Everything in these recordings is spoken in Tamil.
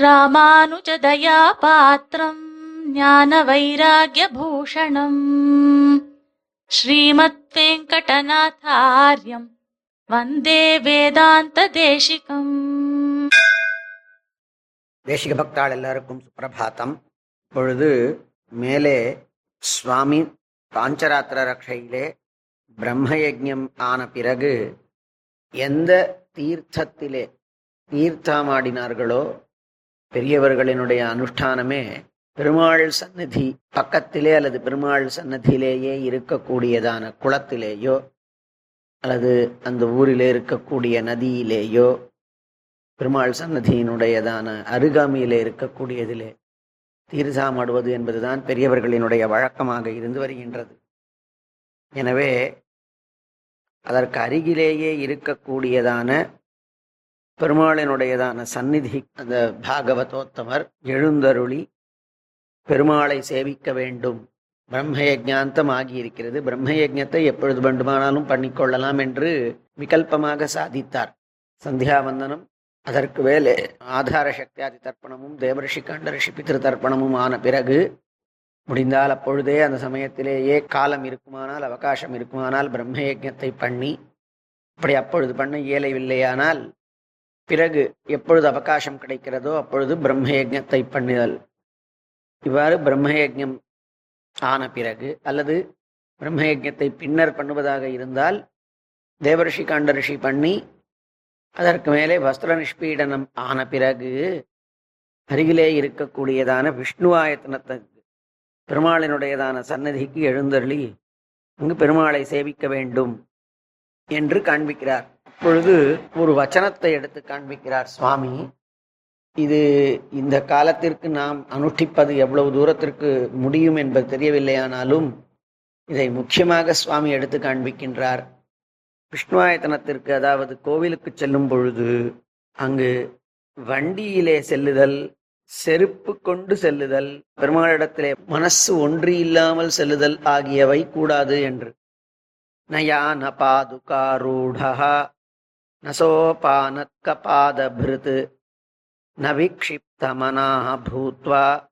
ராமானுஜதயா ஞான வைராகிய பூஷணம் ஸ்ரீமத் வெங்கடநாதாரியம் வந்தே வேதாந்த தேசிகம் தேசிக பக்தாள் எல்லாருக்கும் சுப்பிரபாத்தம். இப்பொழுது மேலே சுவாமி பாஞ்சராத்திர ரக்ஷையிலே பிரம்மயஜம் ஆன பிறகு எந்த தீர்த்தத்திலே தீர்த்தமாடினார்களோ பெரியவர்களினுடைய அனுஷ்டானமே பெருமாள் சன்னதி பக்கத்திலே அல்லது பெருமாள் சன்னதியிலேயே இருக்கக்கூடியதான குளத்திலேயோ அல்லது அந்த ஊரிலே இருக்கக்கூடிய நதியிலேயோ பெருமாள் சன்னதியினுடையதான அருகாமையிலே இருக்கக்கூடியதிலே தீர்த்தாமாடுவது என்பதுதான் பெரியவர்களினுடைய வழக்கமாக இருந்து வருகின்றது. எனவே அதற்கு அருகிலேயே இருக்கக்கூடியதான பெருமாளினுடையதான சந்நிதி. அந்த பாகவதோத்தமர் எழுந்தருளி பெருமாளை சேவிக்க வேண்டும். பிரம்மயஜாந்தம் ஆகியிருக்கிறது பிரம்மயஜத்தை எப்பொழுது வேண்டுமானாலும் பண்ணிக்கொள்ளலாம் என்று விகல்பமாக சாதித்தார். சந்தியாவந்தனம் அதற்கு வேலே ஆதார சக்தியாதி தர்ப்பணமும் தேவரிஷி கண்டரிஷி பித்திரு தர்ப்பணமும் ஆன பிறகு முடிந்தால் அப்பொழுதே அந்த சமயத்திலேயே காலம் இருக்குமானால் அவகாசம் இருக்குமானால் பிரம்மயஜத்தை பண்ணி அப்படி அப்பொழுது பண்ண இயலவில்லையானால் பிறகு எப்பொழுது அவகாசம் கிடைக்கிறதோ அப்பொழுது பிரம்மயஜத்தை பண்ணுதல் இவ்வாறு பிரம்மயஜம் ஆன பிறகு அல்லது பிரம்மயஜத்தை பின்னர் பண்ணுவதாக இருந்தால் தேவரிஷி காண்டரிஷி பண்ணி அதற்கு மேலே வஸ்திர நிஷ்பீடனம் ஆன பிறகு அருகிலே இருக்கக்கூடியதான விஷ்ணுவாயத்தனத்துக்கு பெருமாளினுடையதான சன்னதிக்கு எழுந்தருளி அங்கு பெருமாளை சேவிக்க வேண்டும் என்று காண்பிக்கிறார். இப்பொழுது ஒரு வச்சனத்தை எடுத்து காண்பிக்கிறார் சுவாமி இது இந்த காலத்திற்கு நாம் அனுஷ்டிப்பது எவ்வளவு தூரத்திற்கு முடியும் என்பது தெரியவில்லையானாலும் இதை முக்கியமாக சுவாமி எடுத்து காண்பிக்கின்றார். விஷ்ணுவாயத்தனத்திற்கு அதாவது கோவிலுக்கு செல்லும் பொழுது அங்கு வண்டியிலே செல்லுதல் செருப்பு கொண்டு செல்லுதல் பெருமாளிடத்திலே மனசு ஒன்றி இல்லாமல் செல்லுதல் ஆகியவை கூடாது என்று. நயா நயான பாதுகாரூடா நசோபானத்கபாதபிருத் ந பூத்வா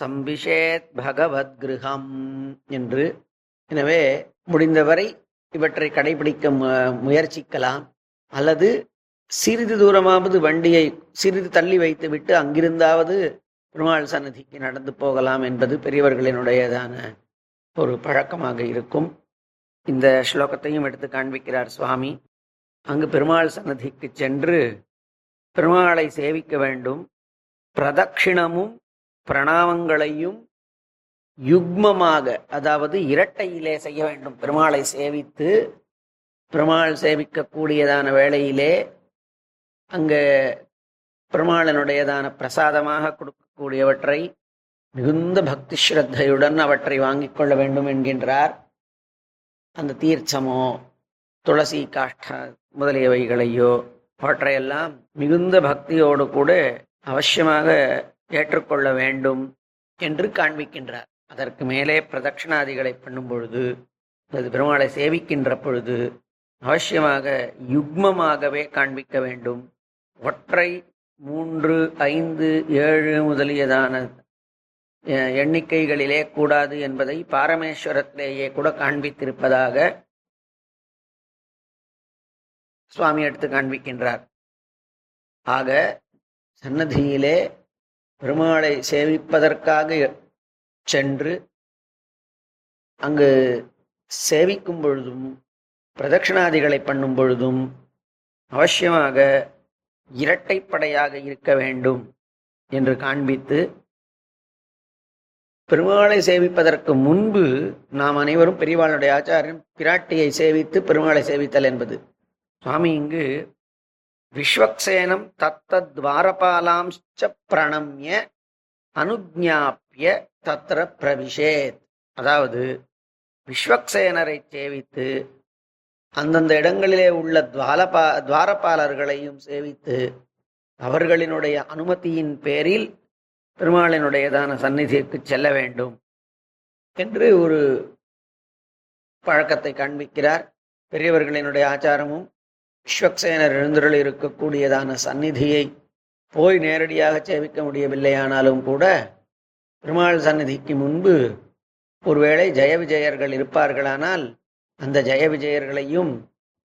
சம்பிஷேத் பகவத்கிருஹம் என்று. எனவே முடிந்தவரை இவற்றை கடைபிடிக்க மு- முயற்சிக்கலாம். அல்லது சிறிது தூரமாவது வண்டியை சிறிது தள்ளி வைத்து விட்டு அங்கிருந்தாவது பெருமாள் சன்னதிக்கு நடந்து போகலாம் என்பது பெரியவர்களினுடையதான ஒரு பழக்கமாக இருக்கும். இந்த ஸ்லோகத்தையும் எடுத்து காண்பிக்கிறார் சுவாமி. அங்கு பெருமாள் சன்னதிக்கு சென்று பெருமாளை சேவிக்க வேண்டும். பிரதட்சிணமும் பிரணாமங்களையும் யுக்மமாக அதாவது இரட்டையிலே செய்ய வேண்டும். பெருமாளை சேவித்து பெருமாள் சேவிக்கக்கூடியதான வேளையிலே அங்கே பெருமாளனுடையதான பிரசாதமாக கொடுக்கக்கூடியவற்றை மிகுந்த பக்தி ஸ்ரத்தையுடன் அவற்றை வாங்கிக் கொள்ள வேண்டும் என்கின்றார். அந்த தீர்ச்சமோ துளசி காஷ்டா முதலியவைகளையோ அவற்றையெல்லாம் மிகுந்த பக்தியோடு கூட அவசியமாக ஏற்றுக்கொள்ள வேண்டும் என்று காண்பிக்கின்றார். அதற்கு மேலே பிரதட்சிணாதிகளை பண்ணும் பொழுது அல்லது பெருமாளை சேவிக்கின்ற பொழுது அவசியமாக யுக்மமாகவே காண்பிக்க வேண்டும். ஒற்றை மூன்று ஐந்து ஏழு முதலியதான எண்ணிக்கைகளிலே கூடாது என்பதை பாரமேஸ்வரத்திலேயே கூட காண்பித்திருப்பதாக சுவாமி எடுத்து காண்பிக்கின்றார். ஆக சன்னதியிலே பெருமாளை சேவிப்பதற்காக சென்று அங்கு சேவிக்கும் பொழுதும் பிரதட்சிணாதிகளை பண்ணும் பொழுதும் அவசியமாக இரட்டைப்படையாக இருக்க வேண்டும் என்று காண்பித்து பெருமாளை சேவிப்பதற்கு முன்பு நாம் அனைவரும் பெரியவாளுடைய ஆச்சாரியன் பிராட்டியை சேவித்து பெருமாளை சேவித்தல் என்பது. சுவாமி இங்கு விஸ்வக்சேனம் தத்தத் துவாரபாலாம் பிரணம்ய அனுஜாப்பிய தத்திர பிரவிஷேத். அதாவது விஸ்வக்சேனரை சேவித்து அந்தந்த இடங்களிலே உள்ள துவாலபா துவாரபாலர்களையும் சேவித்து அவர்களினுடைய அனுமதியின் பேரில் பெருமாளினுடையதான சந்நிதிக்கு செல்ல வேண்டும் என்று ஒரு பழக்கத்தை காண்பிக்கிறார். பெரியவர்களினுடைய ஆச்சாரமும் விஸ்வக்சேனர் எழுந்தருள் இருக்கக்கூடியதான சந்நிதியை போய் நேரடியாக சேவிக்க முடியவில்லையானாலும் கூட பெருமாள் சந்நிதிக்கு முன்பு ஒருவேளை ஜெய விஜயர்கள் இருப்பார்களானால் அந்த ஜெய விஜயர்களையும்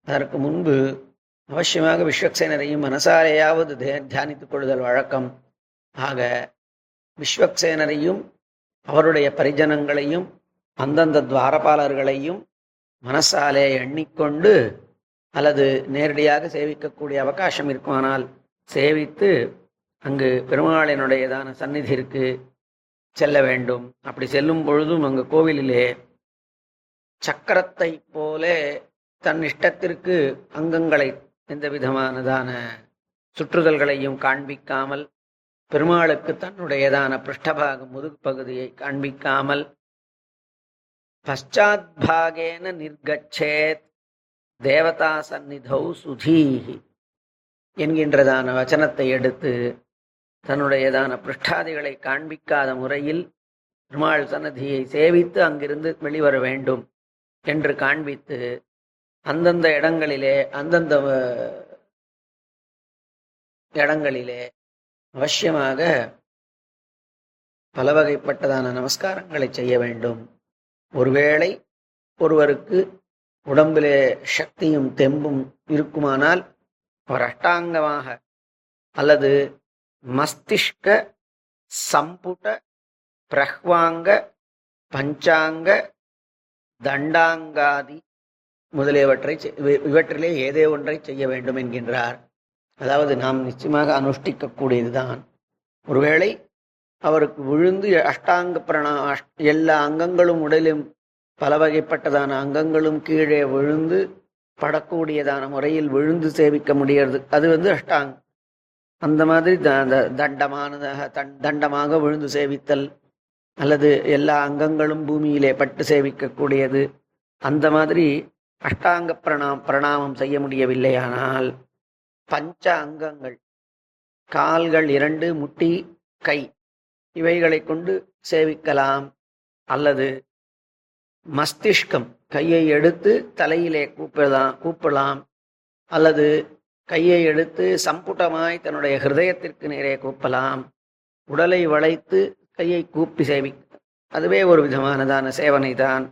அதற்கு முன்பு அவசியமாக விஸ்வக்சேனரையும் மனசாலேயாவது தியானித்துக் கொள்ளுதல் வழக்கம். ஆக விஸ்வக்சேனரையும் அவருடைய பரிஜனங்களையும் அந்தந்த துவாரபாலர்களையும் மனசாலே எண்ணிக்கொண்டு அல்லது நேரடியாக சேவிக்கக்கூடிய அவகாசம் இருக்குமானால் சேவித்து அங்கு பெருமாளினுடையதான சந்நிதிக்கு செல்ல வேண்டும். அப்படி செல்லும் பொழுதும் அங்கு கோவிலிலே சக்கரத்தை போலே தன் இஷ்டத்திற்கு அங்கங்களை எந்த விதமானதான சுற்றுதல்களையும் காண்பிக்காமல் பெருமாளுக்கு தன்னுடையதான பிருஷ்டபாகம் முதுகு பகுதியை காண்பிக்காமல் பாகேன நிர்கச்சேத் தேவதா சந்நிதௌ சுதீஹி என்கின்றதான வச்சனத்தை எடுத்து தன்னுடையதான பிருஷ்டாதிகளை காண்பிக்காத முறையில் பெருமாள் சன்னதியை சேவித்து அங்கிருந்து வெளிவர வேண்டும் என்று காண்பித்து அந்தந்த இடங்களிலே அந்தந்த இடங்களிலே அவசியமாக பல வகைப்பட்டதான நமஸ்காரங்களை செய்ய வேண்டும். ஒருவேளை ஒருவருக்கு உடம்பிலே சக்தியும் தெம்பும் இருக்குமானால் அவர் அஷ்டாங்கமாக அல்லது மஸ்திஷ்க சம்புட பிரஹ்வாங்க பஞ்சாங்க தண்டாங்காதி முதலியவற்றை செய்- இவற்றிலே ஏதே ஒன்றை செய்ய வேண்டும் என்கின்றார். அதாவது நாம் நிச்சயமாக அனுஷ்டிக்கக்கூடியதுதான். ஒருவேளை அவருக்கு விழுந்து அஷ்டாங்க பிரணா அஷ்ட- எல்லா அங்கங்களும் உடலும் பல வகைப்பட்டதான அங்கங்களும் கீழே விழுந்து படக்கூடியதான முறையில் விழுந்து சேவிக்க முடியறது. அது வந்து அஷ்டாங்கம். அந்த மாதிரி த- த- தண்டமானதாக தண்- தண்டமாக விழுந்து சேவித்தல் அல்லது எல்லா அங்கங்களும் பூமியிலே பட்டு சேவிக்கக்கூடியது அந்த மாதிரி அஷ்டாங்க பிரணாம் பிரணாமம் செய்ய முடியவில்லையானால் பஞ்ச அங்கங்கள் கால்கள் இரண்டு முட்டி கை இவைகளை கொண்டு சேவிக்கலாம் அல்லது மஸ்திஷ்கம் கையை எடுத்து தலையிலே கூப்பிடலாம் கூப்பிடலாம் அல்லது கையை எடுத்து சம்புட்டமாய் தன்னுடைய ஹிருதயத்திற்கு நேரே கூப்பலாம். உடலை வளைத்து கையை கூப்பி சேவி அதுவே ஒரு விதமானதான சேவனை தான்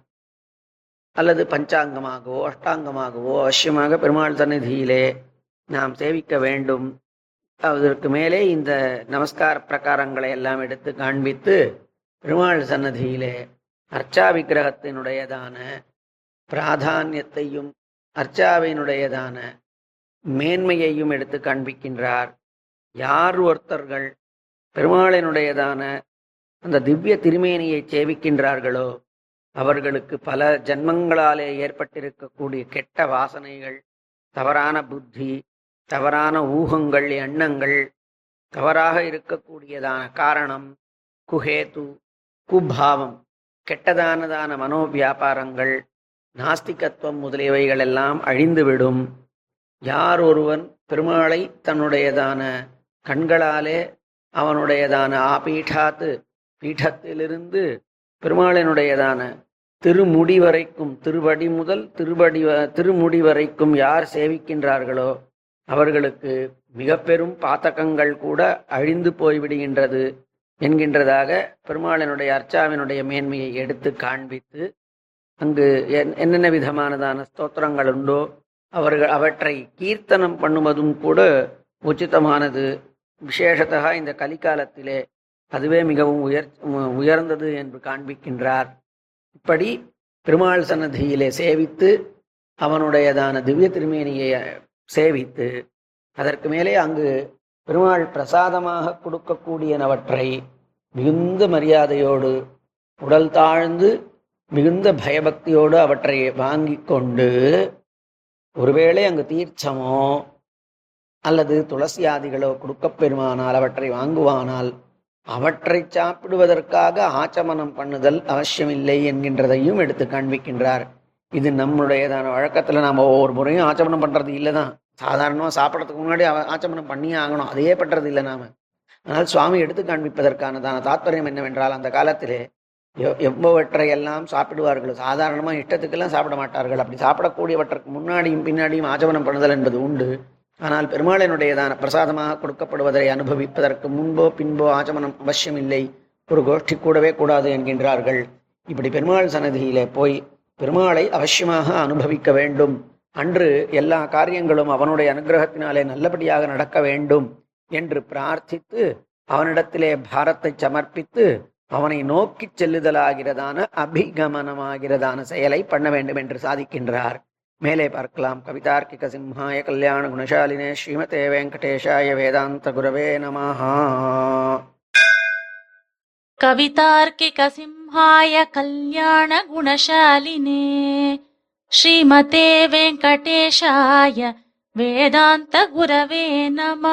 அல்லது பஞ்சாங்கமாகவோ அஷ்டாங்கமாகவோ அவசியமாக பெருமாள் சந்நிதியிலே நாம் சேவிக்க வேண்டும். அதற்கு மேலே இந்த நமஸ்கார பிரகாரங்களை எல்லாம் எடுத்து காண்பித்து பெருமாள் சன்னதியிலே அர்ச்சா விக்கிரகத்தினுடையதான பிராதானியத்தையும் அர்ச்சாவினுடையதான மேன்மையையும் எடுத்து காண்பிக்கின்றார். யார் ஒருத்தர்கள் பெருமாளினுடையதான அந்த திவ்ய திருமேனியை சேவிக்கின்றார்களோ அவர்களுக்கு பல ஜன்மங்களாலே ஏற்பட்டிருக்கக்கூடிய கெட்ட வாசனைகள் தவறான புத்தி தவறான ஊகங்கள் எண்ணங்கள் தவறாக இருக்கக்கூடியதான காரணம் குஹேது குபாவம். கெட்டதானதான மனோவியாபாரங்கள் நாஸ்திகத்துவம் முதலியவைகள் எல்லாம் அழிந்துவிடும். யார் ஒருவன் பெருமாளை தன்னுடையதான கண்களாலே அவனுடையதான ஆபீட்டாத்து பீഠத்திலிருந்து பெருமாளினுடையதான திருமுடி வரைக்கும் திருவடி முதல் திருவடி வ- திருமுடி வரைக்கும் யார் சேவிக்கின்றார்களோ அவர்களுக்கு மிக பெரும் பாத்தகங்கள் கூட அழிந்து போய்விடுகின்றது. என்கின்றதாக பெருமாளினுடைய அர்ச்சாவினுடைய மேன்மையை எடுத்து காண்பித்து அங்கு என்- என்னென்ன விதமானதான ஸ்தோத்திரங்கள் உண்டோ அவர்கள் அவற்றை கீர்த்தனம் பண்ணுவதும் கூட உச்சிதமானது. விசேஷத்தக இந்த கலிகாலத்திலே அதுவே மிகவும் உயர் உயர்ந்தது என்று காண்பிக்கின்றார். இப்படி பெருமாள் சன்னதியிலே சேவித்து அவனுடையதான திவ்ய திருமேனியை சேவித்து அதற்கு மேலே அங்கு பெருமாள் பிரசாதமாக கொடுக்கக்கூடியனவற்றை மிகுந்த மரியாதையோடு உடல் தாழ்ந்து மிகுந்த பயபக்தியோடு அவற்றை வாங்கி கொண்டு ஒருவேளை அங்கு தீர்ச்சமோ அல்லது துளசியாதிகளோ கொடுக்கப் பெறுமானால் அவற்றை வாங்குவானால் அவற்றை சாப்பிடுவதற்காக ஆச்சமனம் பண்ணுதல் அவசியமில்லை என்கின்றதையும் எடுத்து காண்பிக்கின்றார். இது நம்முடையதான வழக்கத்தில் நாம் ஒவ்வொரு முறையும் ஆச்சமனம் பண்ணுறது இல்லை தான் சாதாரணமாக சாப்பிட்றதுக்கு முன்னாடி ஆச்சமனம் பண்ணியே ஆகணும். அதையே பண்ணுறது இல்லை நாம். ஆனால் சுவாமி எடுத்து காண்பிப்பதற்கானதான தாத்பரியம் என்னவென்றால் அந்த காலத்திலே எவ்- எவ்வளவற்றை எல்லாம் சாப்பிடுவார்கள் சாதாரணமாக இஷ்டத்துக்கெல்லாம் சாப்பிட மாட்டார்கள். அப்படி சாப்பிடக்கூடியவற்றுக்கு முன்னாடியும் பின்னாடியும் ஆஜவனம் பண்ணுதல் என்பது உண்டு. ஆனால் பெருமாளினுடையதான பிரசாதமாக கொடுக்கப்படுவதை அனுபவிப்பதற்கு முன்போ பின்போ ஆச்சமனம் அவசியமில்லை. ஒரு கோஷ்டி கூடவே கூடாது என்கின்றார்கள். இப்படி பெருமாள் சன்னதியிலே போய் பெருமாளை அவசியமாக அனுபவிக்க வேண்டும். அன்று எல்லா காரியங்களும் அவனுடைய அனுகிரகத்தினாலே நல்லபடியாக நடக்க வேண்டும். என்று பிரார்த்தித்து அவனிடத்திலே பாரத்தை சமர்ப்பித்து அவனை நோக்கி செல்லுதலாகிறதான அபிகமனமாகிறதான செயலை பண்ண வேண்டும் என்று சாதிக்கின்றார். மேலே பார்க்கலாம். கவிதார்க்கிக சிம்ஹாய கல்யாண குணசாலினே ஸ்ரீமதே வெங்கடேஷாய வேதாந்த குரவே நமஹா. கவிதார்க்கிக சிம்ஹாய கல்யாண குணசாலினே ஸ்ரீமதே வெங்கடேஷாய వేదాంత గురవే నమ.